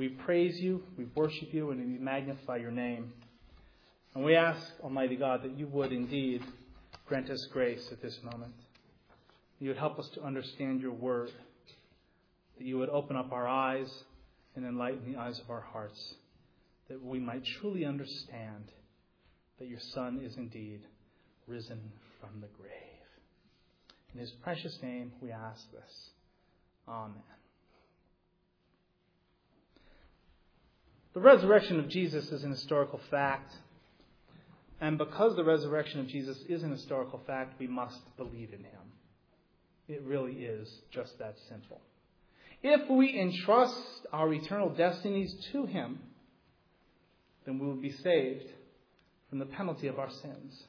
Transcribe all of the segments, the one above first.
We praise you, we worship you, and we magnify your name. And we ask, Almighty God, that you would indeed grant us grace at this moment. You would help us to understand your word, that you would open up our eyes and enlighten the eyes of our hearts, that we might truly understand that your Son is indeed risen from the grave. In his precious name we ask this. Amen. The resurrection of Jesus is an historical fact. And because the resurrection of Jesus is an historical fact, we must believe in him. It really is just that simple. If we entrust our eternal destinies to him, then we will be saved from the penalty of our sins.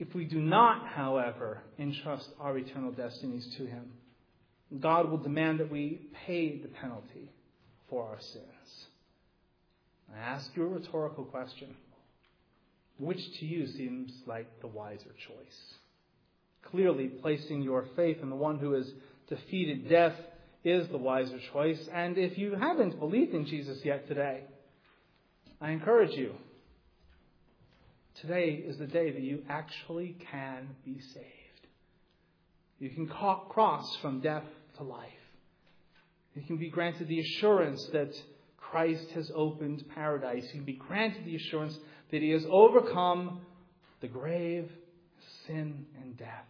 If we do not, however, entrust our eternal destinies to him, God will demand that we pay the penalty for our sins. I ask you a rhetorical question. Which to you seems like the wiser choice? Clearly, placing your faith in the one who has defeated death is the wiser choice. And if you haven't believed in Jesus yet today, I encourage you. Today is the day that you actually can be saved. You can cross from death to life. You can be granted the assurance that Christ has opened paradise. You can be granted the assurance that he has overcome the grave, sin, and death.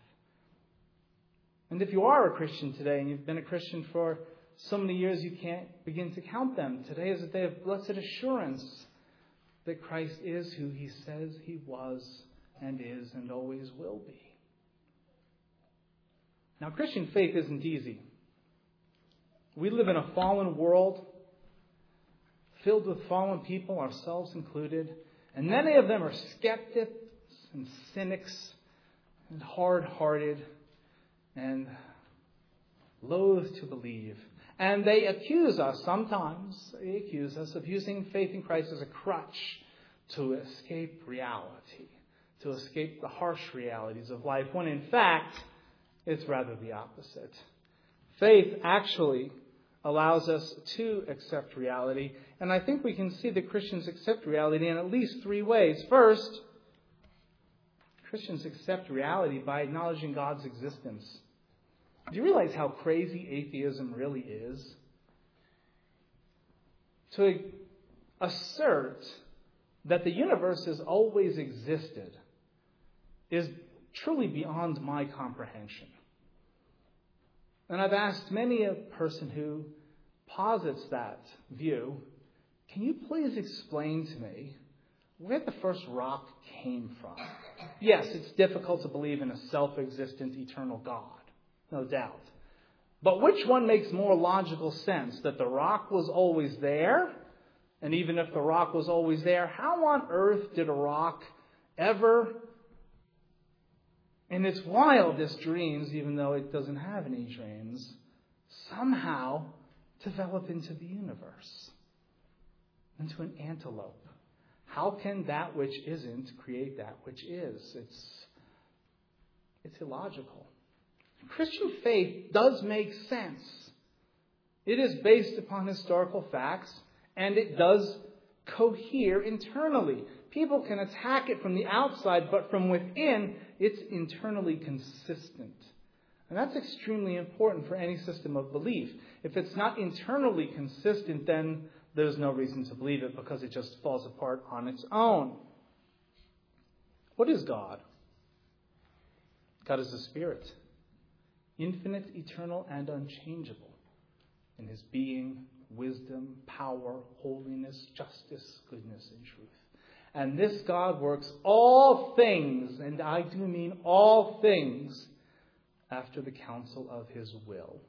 And if you are a Christian today and you've been a Christian for so many years you can't begin to count them, today is a day of blessed assurance that Christ is who he says he was and is and always will be. Now, Christian faith isn't easy. We live in a fallen world filled with fallen people, ourselves included, and many of them are skeptics and cynics and hard hearted and loath to believe. And they accuse us, sometimes, they accuse us of using faith in Christ as a crutch to escape reality, to escape the harsh realities of life, when in fact, it's rather the opposite. Faith actually allows us to accept reality. And I think we can see that Christians accept reality in at least three ways. First, Christians accept reality by acknowledging God's existence. Do you realize how crazy atheism really is? To assert that the universe has always existed is truly beyond my comprehension. And I've asked many a person who posits that view, can you please explain to me where the first rock came from? Yes, it's difficult to believe in a self existent eternal God, no doubt. But which one makes more logical sense? That the rock was always there? And even if the rock was always there, how on earth did a rock ever, in its wildest dreams, even though it doesn't have any dreams, somehow develop into the universe, into an antelope? How can that which isn't create that which is? It's, it's illogical. Christian faith does make sense. It is based upon historical facts and it does cohere internally. People can attack it from the outside, but from within, it's internally consistent. And that's extremely important for any system of belief. If it's not internally consistent, then there's no reason to believe it because it just falls apart on its own. What is God? God is a spirit, infinite, eternal, and unchangeable in his being, wisdom, power, holiness, justice, goodness, and truth. And this God works all things, and I do mean all things, after the counsel of his will.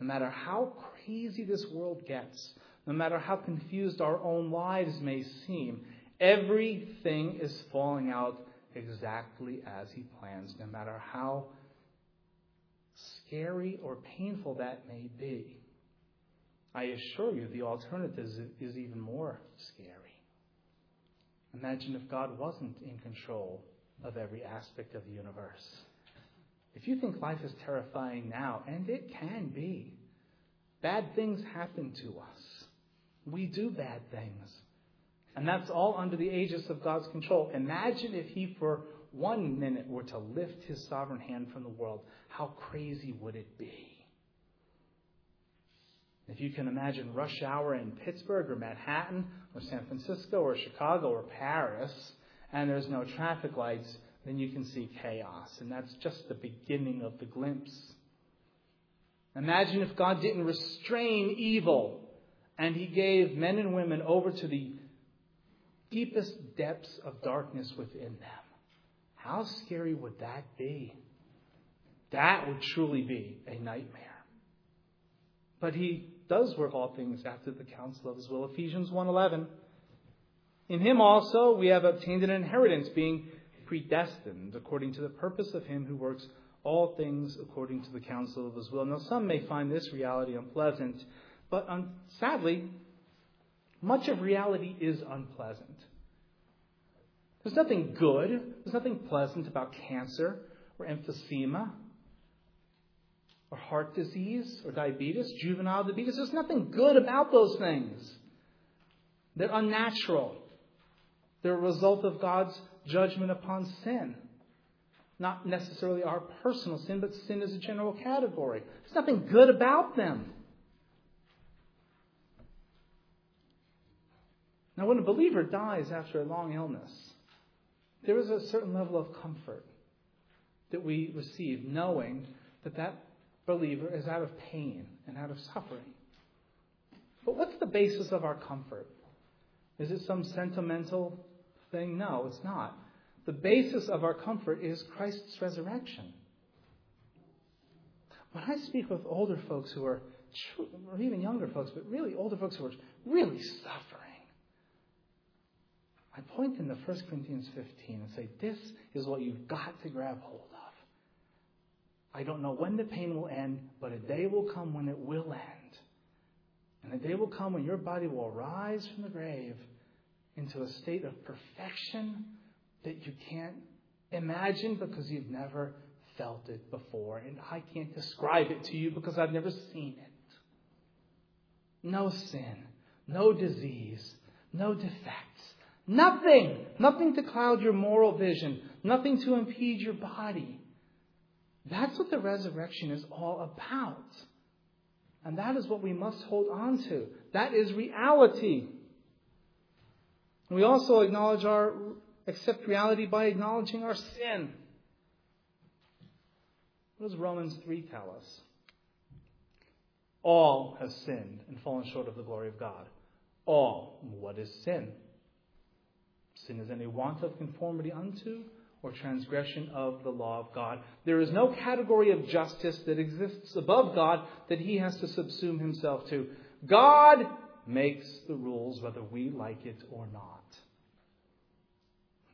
No matter how crazy this world gets, no matter how confused our own lives may seem, everything is falling out exactly as he plans, no matter how scary or painful that may be. I assure you, the alternative is even more scary. Imagine if God wasn't in control of every aspect of the universe. If you think life is terrifying now, and it can be, bad things happen to us. We do bad things. And that's all under the aegis of God's control. Imagine if He, for one minute, were to lift His sovereign hand from the world. How crazy would it be? If you can imagine rush hour in Pittsburgh or Manhattan or San Francisco or Chicago or Paris, and there's no traffic lights, then you can see chaos. And that's just the beginning of the glimpse. Imagine if God didn't restrain evil and he gave men and women over to the deepest depths of darkness within them. How scary would that be? That would truly be a nightmare. But he does work all things after the counsel of his will. Ephesians 1:11. In him also we have obtained an inheritance, being predestined according to the purpose of him who works all things according to the counsel of his will. Now, some may find this reality unpleasant, but sadly, much of reality is unpleasant. There's nothing good, there's nothing pleasant about cancer or emphysema or heart disease or diabetes, juvenile diabetes. There's nothing good about those things. They're unnatural. They're a result of God's judgment upon sin. Not necessarily our personal sin, but sin as a general category. There's nothing good about them. Now, when a believer dies after a long illness, there is a certain level of comfort that we receive knowing that that believer is out of pain and out of suffering. But what's the basis of our comfort? Is it some sentimental thing? No, it's not. The basis of our comfort is Christ's resurrection. When I speak with older folks who are, or even younger folks, but really older folks who are really suffering, I point them to 1 Corinthians 15 and say, This is what you've got to grab hold. I don't know when the pain will end, but a day will come when it will end. And a day will come when your body will rise from the grave into a state of perfection that you can't imagine because you've never felt it before. And I can't describe it to you because I've never seen it. No sin, no disease, no defects, nothing, nothing to cloud your moral vision, nothing to impede your body. That's what the resurrection is all about. And that is what we must hold on to. That is reality. We also acknowledge our accept reality by acknowledging our sin. What does Romans 3 tell us? All have sinned and fallen short of the glory of God. All. What is sin? Sin is any want of conformity unto or transgression of the law of God. There is no category of justice that exists above God that he has to subsume himself to. God makes the rules whether we like it or not.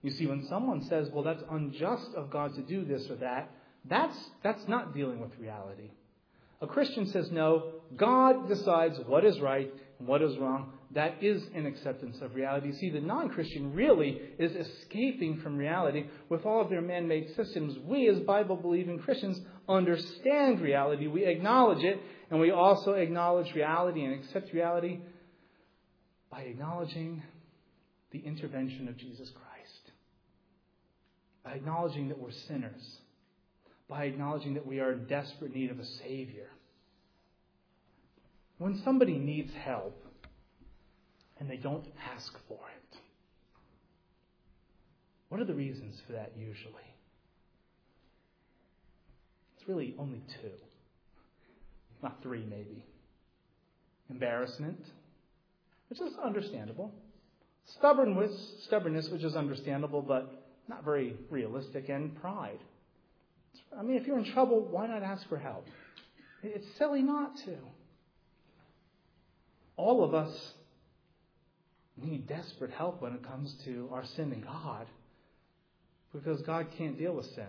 You see, when someone says, well, that's unjust of God to do this or that, that's, that's not dealing with reality. A Christian says, no, God decides what is right and what is wrong. That is an acceptance of reality. See, the non Christian really is escaping from reality with all of their man made systems. We, as Bible believing Christians, understand reality. We acknowledge it, and we also acknowledge reality and accept reality by acknowledging the intervention of Jesus Christ by acknowledging that we're sinners, by acknowledging that we are in desperate need of a Savior. When somebody needs help and they don't ask for it, what are the reasons for that usually? It's really only two, not three, maybe. Embarrassment, which is understandable. Stubbornness, stubbornness, which is understandable, but not very realistic, and pride. I mean, if you're in trouble, why not ask for help? It's silly not to. All of us need desperate help when it comes to our sin in God because God can't deal with sin.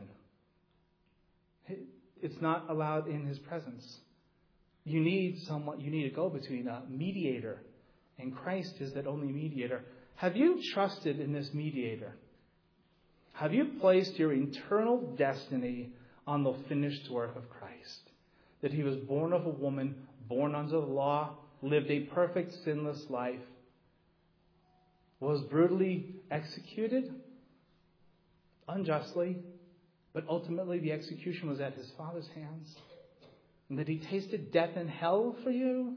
It's not allowed in His presence. You need someone, you need a go between, a mediator, and Christ is that only mediator. Have you trusted in this mediator? Have you placed your eternal destiny on the finished work of Christ? That he was born of a woman, born under the law, lived a perfect, sinless life, was brutally executed unjustly, but ultimately the execution was at his Father's hands, and that he tasted death and hell for you,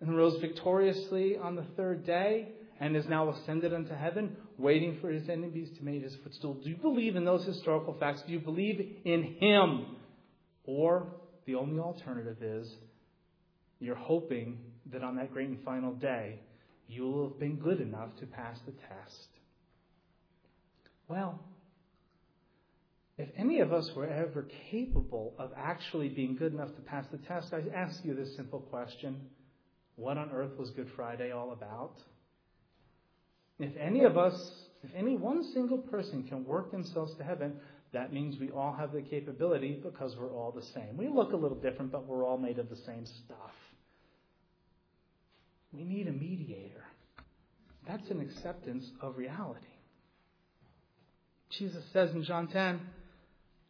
and rose victoriously on the third day, and is now ascended unto heaven, waiting for his enemies to make his footstool. Do you believe in those historical facts? Do you believe in him? Or the only alternative is you're hoping that on that great and final day, you will have been good enough to pass the test. Well, if any of us were ever capable of actually being good enough to pass the test, I ask you this simple question What on earth was Good Friday all about? If any of us, if any one single person can work themselves to heaven, that means we all have the capability because we're all the same. We look a little different, but we're all made of the same stuff. We need a mediator. That's an acceptance of reality. Jesus says in John 10,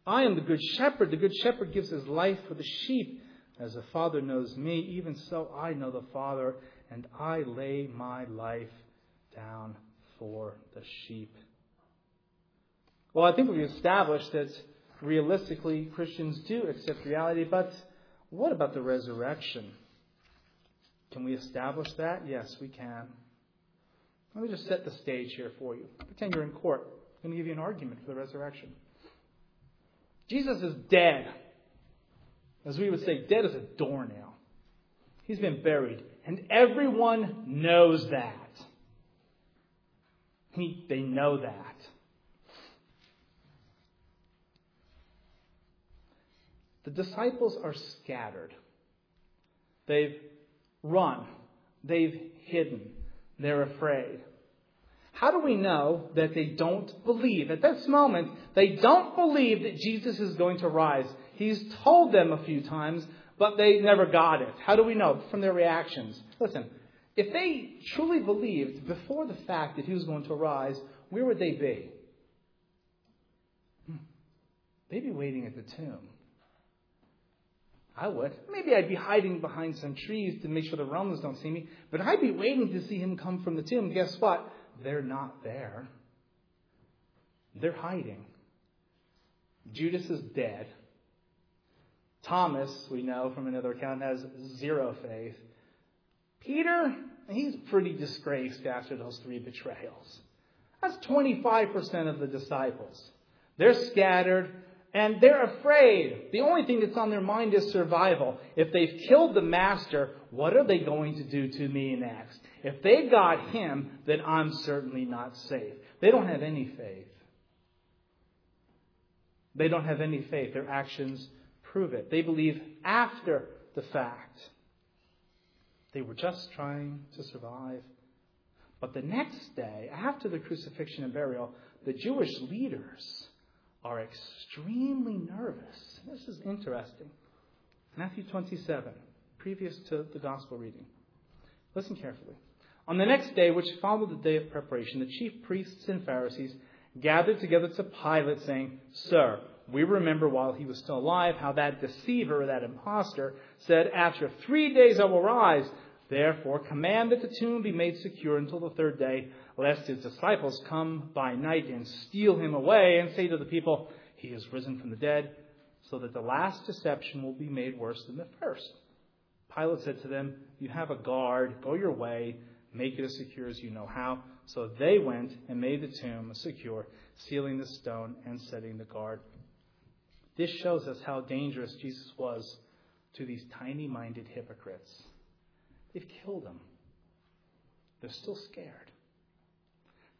I am the good shepherd. The good shepherd gives his life for the sheep. As the Father knows me, even so I know the Father, and I lay my life down for the sheep. Well, I think we've established that realistically Christians do accept reality, but what about the resurrection? Can we establish that? Yes, we can. Let me just set the stage here for you. Pretend you're in court. I'm going to give you an argument for the resurrection. Jesus is dead. As we would say, dead as a doornail. He's been buried. And everyone knows that. He, they know that. The disciples are scattered. They've run. They've hidden. They're afraid. How do we know that they don't believe? At this moment, they don't believe that Jesus is going to rise. He's told them a few times, but they never got it. How do we know? From their reactions. Listen, if they truly believed before the fact that he was going to rise, where would they be? Hmm. They'd be waiting at the tomb. I would. Maybe I'd be hiding behind some trees to make sure the Romans don't see me, but I'd be waiting to see him come from the tomb. Guess what? They're not there. They're hiding. Judas is dead. Thomas, we know from another account, has zero faith. Peter, he's pretty disgraced after those three betrayals. That's 25% of the disciples. They're scattered and they're afraid. The only thing that's on their mind is survival. If they've killed the master, what are they going to do to me next? If they've got him, then I'm certainly not safe. They don't have any faith. They don't have any faith. Their actions prove it. They believe after the fact. They were just trying to survive. But the next day, after the crucifixion and burial, the Jewish leaders are extremely nervous. This is interesting. Matthew 27, previous to the gospel reading. Listen carefully. On the next day, which followed the day of preparation, the chief priests and Pharisees gathered together to Pilate, saying, Sir, we remember while he was still alive how that deceiver, that impostor, said, After three days I will rise. Therefore, command that the tomb be made secure until the third day, lest his disciples come by night and steal him away and say to the people, He is risen from the dead, so that the last deception will be made worse than the first. Pilate said to them, You have a guard, go your way, make it as secure as you know how. So they went and made the tomb secure, sealing the stone and setting the guard. This shows us how dangerous Jesus was to these tiny minded hypocrites. They've killed him. They're still scared.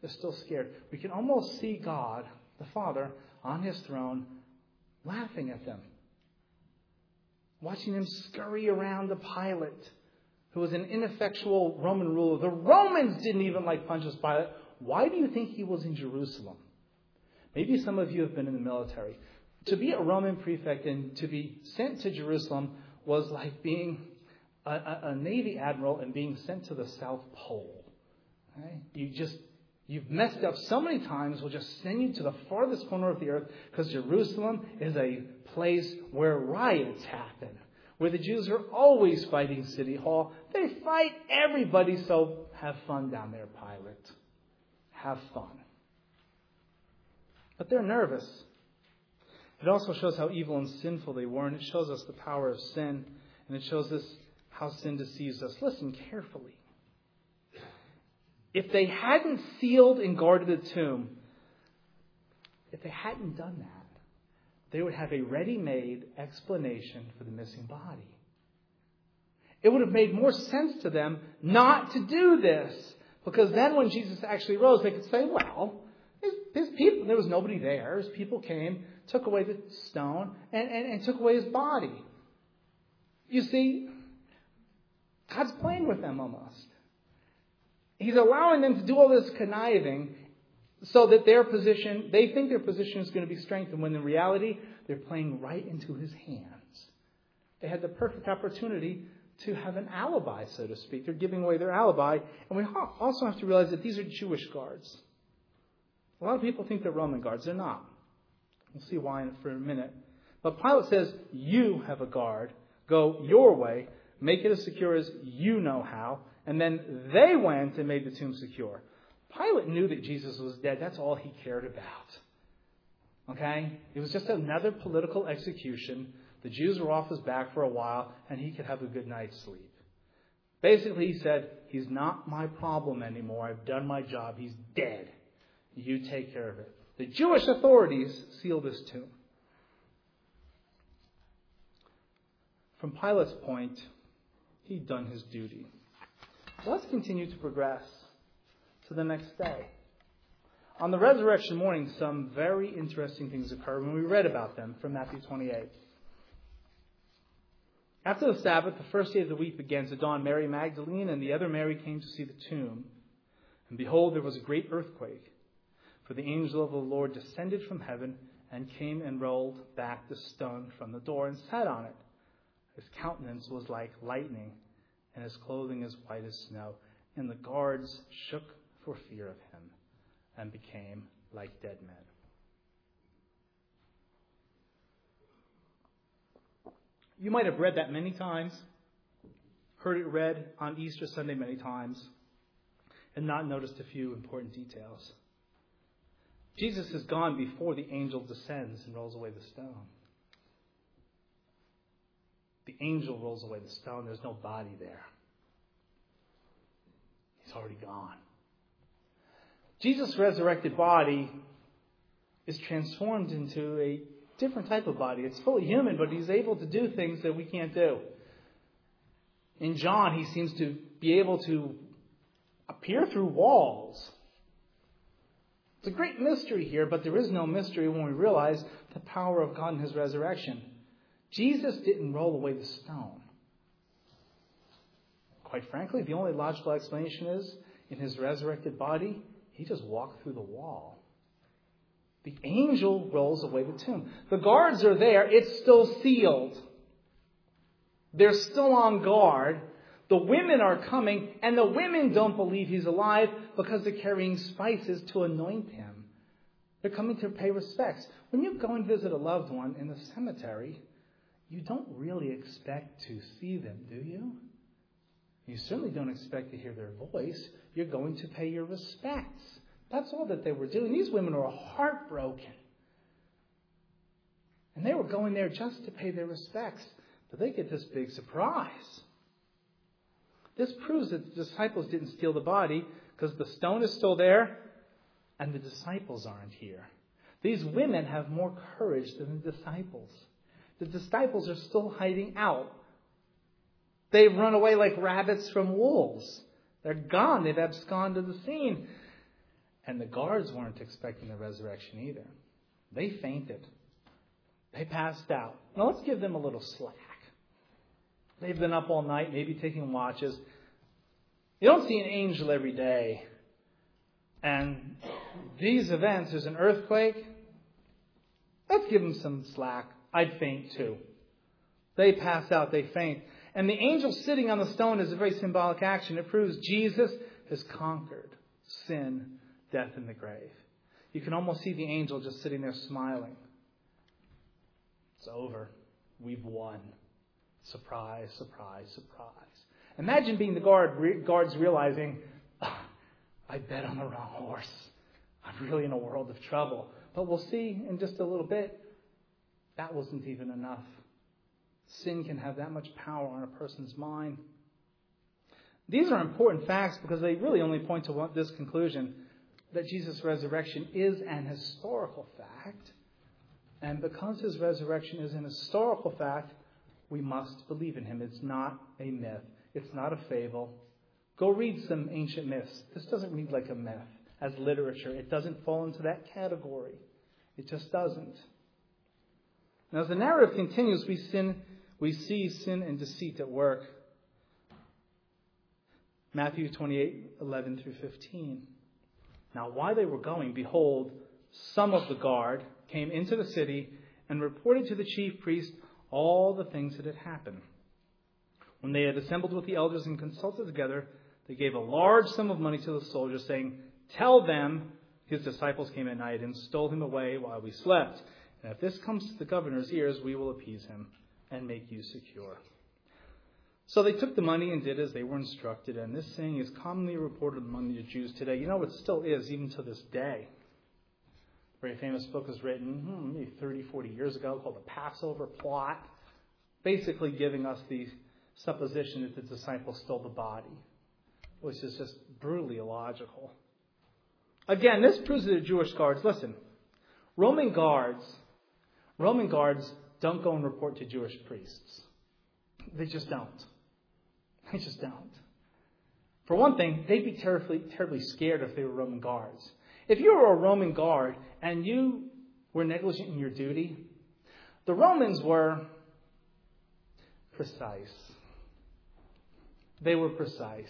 They're still scared. We can almost see God, the Father, on his throne, laughing at them, watching them scurry around the Pilate, who was an ineffectual Roman ruler. The Romans didn't even like Pontius Pilate. Why do you think he was in Jerusalem? Maybe some of you have been in the military. To be a Roman prefect and to be sent to Jerusalem was like being a, a, Navy admiral and being sent to the South Pole. Okay? You just You've messed up so many times, we'll just send you to the farthest corner of the earth because Jerusalem is a place where riots happen, where the Jews are always fighting City Hall. They fight everybody, so have fun down there, Pilate. Have fun. But they're nervous. It also shows how evil and sinful they were, and it shows us the power of sin, and it shows us how sin deceives us. Listen carefully. If they hadn't sealed and guarded the tomb, if they hadn't done that, they would have a ready made explanation for the missing body. It would have made more sense to them not to do this. Because then when Jesus actually rose, they could say, well, his, people, there was nobody there. His people came, took away the stone, and, and, and took away his body. You see, God's playing with them almost. He's allowing them to do all this conniving so that their position, they think their position is going to be strengthened, when in reality, they're playing right into his hands. They had the perfect opportunity to have an alibi, so to speak. They're giving away their alibi. And we also have to realize that these are Jewish guards. A lot of people think they're Roman guards. They're not. We'll see why in for a minute. But Pilate says, You have a guard. Go your way. Make it as secure as you know how. And then they went and made the tomb secure. Pilate knew that Jesus was dead. That's all he cared about. Okay? It was just another political execution. The Jews were off his back for a while, and he could have a good night's sleep. Basically, he said, He's not my problem anymore. I've done my job. He's dead. You take care of it. The Jewish authorities sealed this tomb. From Pilate's point, he'd done his duty. Let's continue to progress to the next day. On the resurrection morning, some very interesting things occurred when we read about them from Matthew 28. After the Sabbath, the first day of the week began to dawn. Mary Magdalene and the other Mary came to see the tomb. And behold, there was a great earthquake. For the angel of the Lord descended from heaven and came and rolled back the stone from the door and sat on it. His countenance was like lightning, and his clothing as white as snow. And the guards shook for fear of him and became like dead men. You might have read that many times, heard it read on Easter Sunday many times, and not noticed a few important details. Jesus has gone before the angel descends and rolls away the stone. The angel rolls away the stone. There's no body there. He's already gone. Jesus' resurrected body is transformed into a different type of body. It's fully human, but he's able to do things that we can't do. In John, he seems to be able to appear through walls. It's a great mystery here, but there is no mystery when we realize the power of God in his resurrection. Jesus didn't roll away the stone. Quite frankly, the only logical explanation is in his resurrected body, he just walked through the wall. The angel rolls away the tomb. The guards are there, it's still sealed. They're still on guard. The women are coming, and the women don't believe he's alive because they're carrying spices to anoint him. They're coming to pay respects. When you go and visit a loved one in the cemetery, you don't really expect to see them, do you? You certainly don't expect to hear their voice. You're going to pay your respects. That's all that they were doing. These women were heartbroken. And they were going there just to pay their respects. But they get this big surprise. This proves that the disciples didn't steal the body because the stone is still there and the disciples aren't here. These women have more courage than the disciples. The disciples are still hiding out. They've run away like rabbits from wolves. They're gone. They've absconded the scene. And the guards weren't expecting the resurrection either. They fainted. They passed out. Now let's give them a little slack. They've been up all night, maybe taking watches. You don't see an angel every day. And these events, there's an earthquake. Let's give them some slack. I'd faint too. They pass out, they faint. And the angel sitting on the stone is a very symbolic action. It proves Jesus has conquered sin, death, and the grave. You can almost see the angel just sitting there smiling. It's over. We've won. Surprise, surprise, surprise. Imagine being the guard, guards realizing, oh, I bet on the wrong horse. I'm really in a world of trouble. But we'll see in just a little bit, that wasn't even enough. Sin can have that much power on a person's mind. These are important facts because they really only point to this conclusion that Jesus' resurrection is an historical fact. And because his resurrection is an historical fact, we must believe in him. It's not a myth, it's not a fable. Go read some ancient myths. This doesn't read like a myth as literature, it doesn't fall into that category. It just doesn't. Now, as the narrative continues, we, sin, we see sin and deceit at work. Matthew 28 11 through 15. Now, while they were going, behold, some of the guard came into the city and reported to the chief priest all the things that had happened. When they had assembled with the elders and consulted together, they gave a large sum of money to the soldiers, saying, Tell them his disciples came at night and stole him away while we slept. And if this comes to the governor's ears, we will appease him and make you secure. So they took the money and did as they were instructed, and this saying is commonly reported among the Jews today. You know, it still is, even to this day. A very famous book was written hmm, maybe 30, 40 years ago called The Passover Plot, basically giving us the supposition that the disciples stole the body, which is just brutally illogical. Again, this proves to the Jewish guards listen, Roman guards, Roman guards don't go and report to Jewish priests. They just don't. They just don't. For one thing, they'd be terribly, terribly scared if they were Roman guards. If you were a Roman guard and you were negligent in your duty, the Romans were precise. They were precise.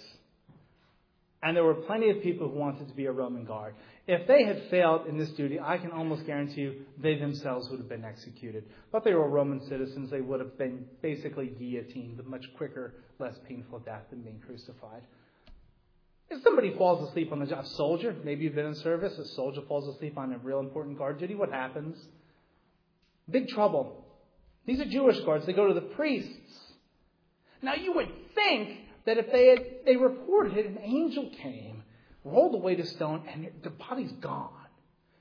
And there were plenty of people who wanted to be a Roman guard. If they had failed in this duty, I can almost guarantee you they themselves would have been executed. But they were Roman citizens, they would have been basically guillotined, a much quicker, less painful death than being crucified. If somebody falls asleep on the job, a soldier, maybe you've been in service, a soldier falls asleep on a real important guard duty, what happens? Big trouble. These are Jewish guards, they go to the priests. Now you would think that if they had, they reported it, an angel came, away the stone, and the body's gone.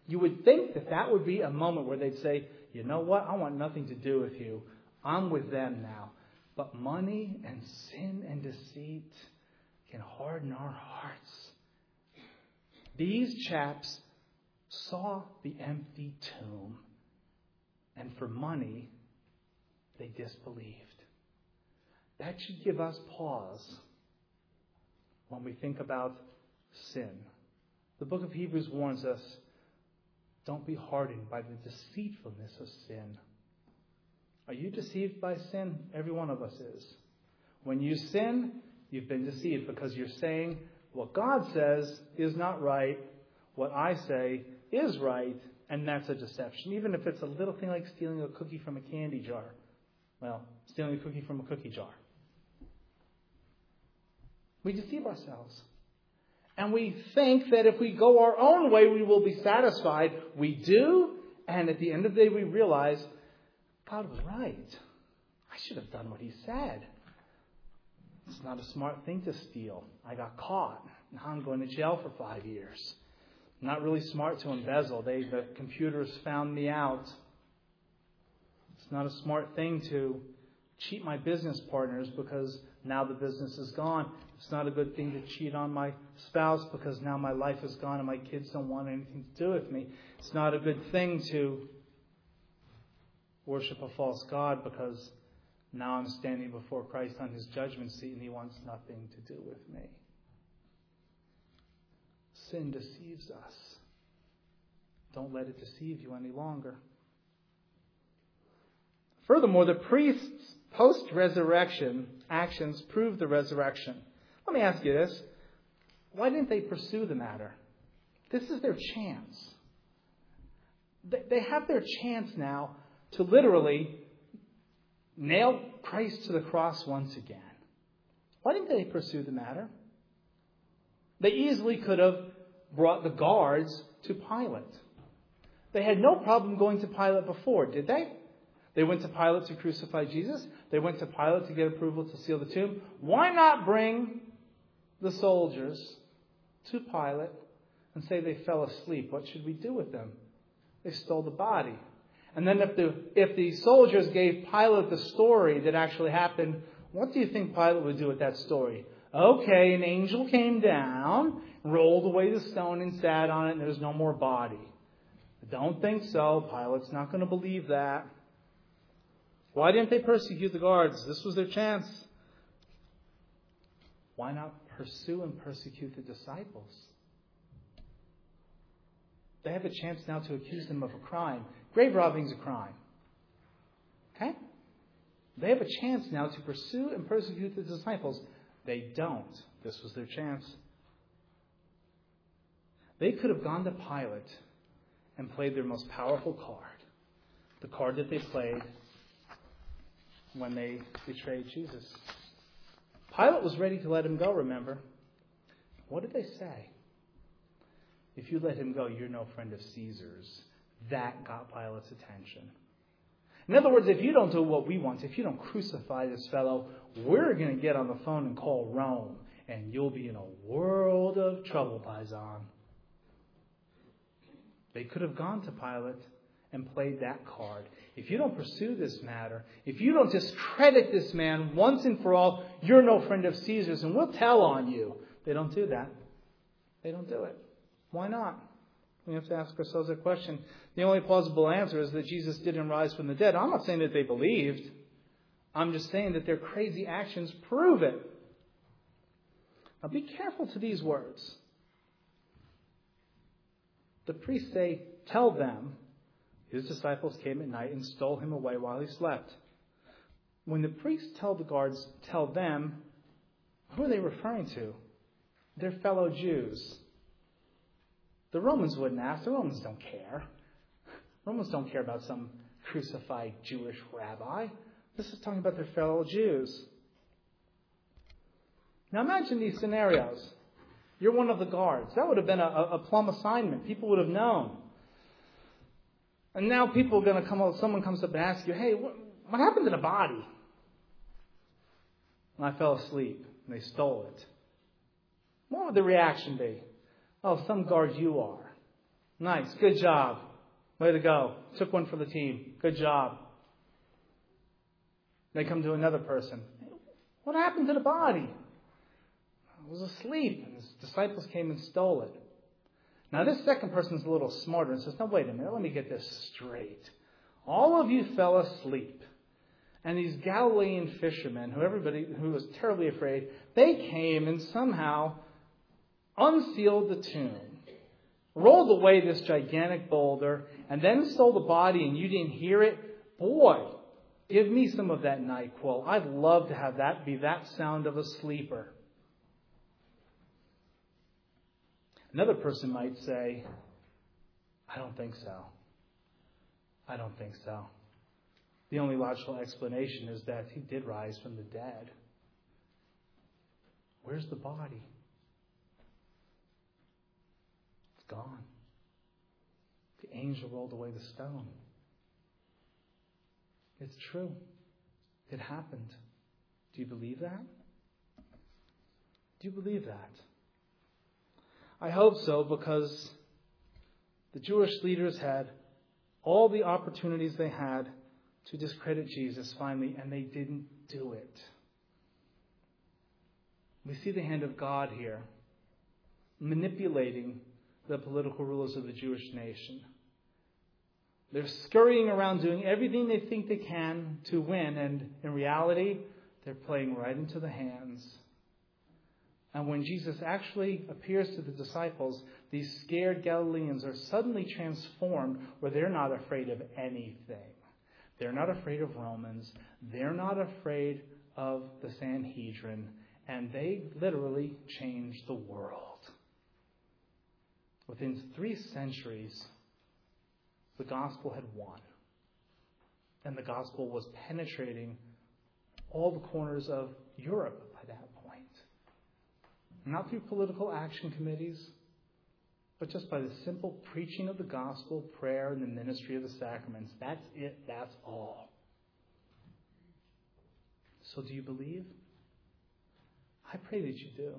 You would think that that would be a moment where they'd say, you know what? I want nothing to do with you. I'm with them now. But money and sin and deceit can harden our hearts. These chaps saw the empty tomb, and for money, they disbelieved. That should give us pause when we think about sin. The book of Hebrews warns us don't be hardened by the deceitfulness of sin. Are you deceived by sin? Every one of us is. When you sin, you've been deceived because you're saying what God says is not right, what I say is right, and that's a deception. Even if it's a little thing like stealing a cookie from a candy jar. Well, stealing a cookie from a cookie jar. We deceive ourselves. And we think that if we go our own way, we will be satisfied. We do, and at the end of the day, we realize God was right. I should have done what He said. It's not a smart thing to steal. I got caught. Now I'm going to jail for five years. Not really smart to embezzle. They, the computers found me out. It's not a smart thing to cheat my business partners because now the business is gone. It's not a good thing to cheat on my spouse because now my life is gone and my kids don't want anything to do with me. It's not a good thing to worship a false God because now I'm standing before Christ on his judgment seat and he wants nothing to do with me. Sin deceives us. Don't let it deceive you any longer. Furthermore, the priest's post resurrection actions prove the resurrection. Let me ask you this why didn't they pursue the matter? This is their chance. They have their chance now to literally nail Christ to the cross once again. Why didn't they pursue the matter? They easily could have brought the guards to Pilate. They had no problem going to Pilate before, did they? They went to Pilate to crucify Jesus. They went to Pilate to get approval to seal the tomb. Why not bring the soldiers to Pilate and say they fell asleep? What should we do with them? They stole the body. And then if the, if the soldiers gave Pilate the story that actually happened, what do you think Pilate would do with that story? Okay, an angel came down, rolled away the stone and sat on it, and there's no more body. I don't think so. Pilate's not going to believe that. Why didn't they persecute the guards? This was their chance. Why not pursue and persecute the disciples? They have a chance now to accuse them of a crime. Grave robbing is a crime. Okay? They have a chance now to pursue and persecute the disciples. They don't. This was their chance. They could have gone to Pilate and played their most powerful card. The card that they played when they betrayed Jesus. Pilate was ready to let him go, remember? What did they say? If you let him go, you're no friend of Caesar's. That got Pilate's attention. In other words, if you don't do what we want, if you don't crucify this fellow, we're going to get on the phone and call Rome, and you'll be in a world of trouble, Paisan. They could have gone to Pilate and played that card. If you don't pursue this matter, if you don't discredit this man once and for all, you're no friend of Caesar's, and we'll tell on you. They don't do that. They don't do it. Why not? We have to ask ourselves that question. The only plausible answer is that Jesus didn't rise from the dead. I'm not saying that they believed. I'm just saying that their crazy actions prove it. Now be careful to these words. The priests say, Tell them his disciples came at night and stole him away while he slept. When the priests tell the guards, Tell them, who are they referring to? Their fellow Jews. The Romans wouldn't ask. The Romans don't care. Romans don't care about some crucified Jewish rabbi. This is talking about their fellow Jews. Now imagine these scenarios. You're one of the guards. That would have been a, a plum assignment. People would have known. And now people are going to come up, someone comes up and asks you, hey, what, what happened to the body? And I fell asleep and they stole it. What would the reaction be? Oh, some guard you are. Nice. Good job. Way to go. Took one for the team. Good job. They come to another person. What happened to the body? I was asleep, and his disciples came and stole it. Now, this second person's a little smarter and says, Now, wait a minute, let me get this straight. All of you fell asleep. And these Galilean fishermen, who everybody who was terribly afraid, they came and somehow unsealed the tomb, rolled away this gigantic boulder, and then stole the body, and you didn't hear it. Boy, give me some of that NyQuil. I'd love to have that be that sound of a sleeper. Another person might say, I don't think so. I don't think so. The only logical explanation is that he did rise from the dead. Where's the body? It's gone. The angel rolled away the stone. It's true. It happened. Do you believe that? Do you believe that? I hope so because the Jewish leaders had all the opportunities they had to discredit Jesus finally, and they didn't do it. We see the hand of God here manipulating the political rulers of the Jewish nation. They're scurrying around doing everything they think they can to win, and in reality, they're playing right into the hands and when Jesus actually appears to the disciples, these scared Galileans are suddenly transformed where they're not afraid of anything. They're not afraid of Romans. They're not afraid of the Sanhedrin. And they literally changed the world. Within three centuries, the gospel had won. And the gospel was penetrating all the corners of Europe not through political action committees, but just by the simple preaching of the gospel, prayer, and the ministry of the sacraments. That's it. That's all. So, do you believe? I pray that you do.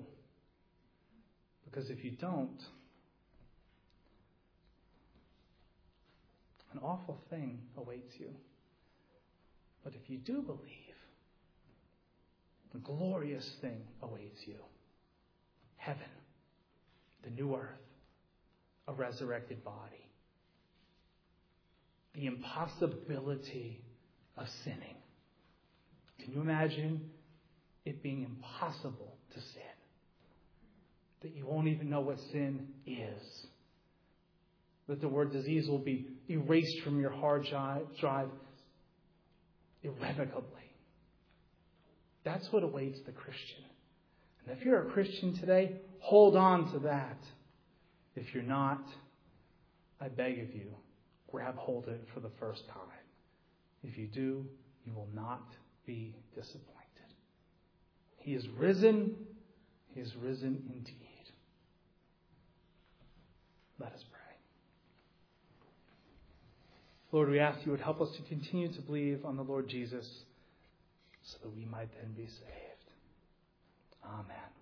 Because if you don't, an awful thing awaits you. But if you do believe, a glorious thing awaits you heaven, the new earth, a resurrected body, the impossibility of sinning. Can you imagine it being impossible to sin? That you won't even know what sin is. That the word disease will be erased from your hard drive irrevocably. That's what awaits the Christian. And if you're a Christian today, hold on to that. If you're not, I beg of you, grab hold of it for the first time. If you do, you will not be disappointed. He is risen. He is risen indeed. Let us pray. Lord, we ask you would help us to continue to believe on the Lord Jesus so that we might then be saved. Amen.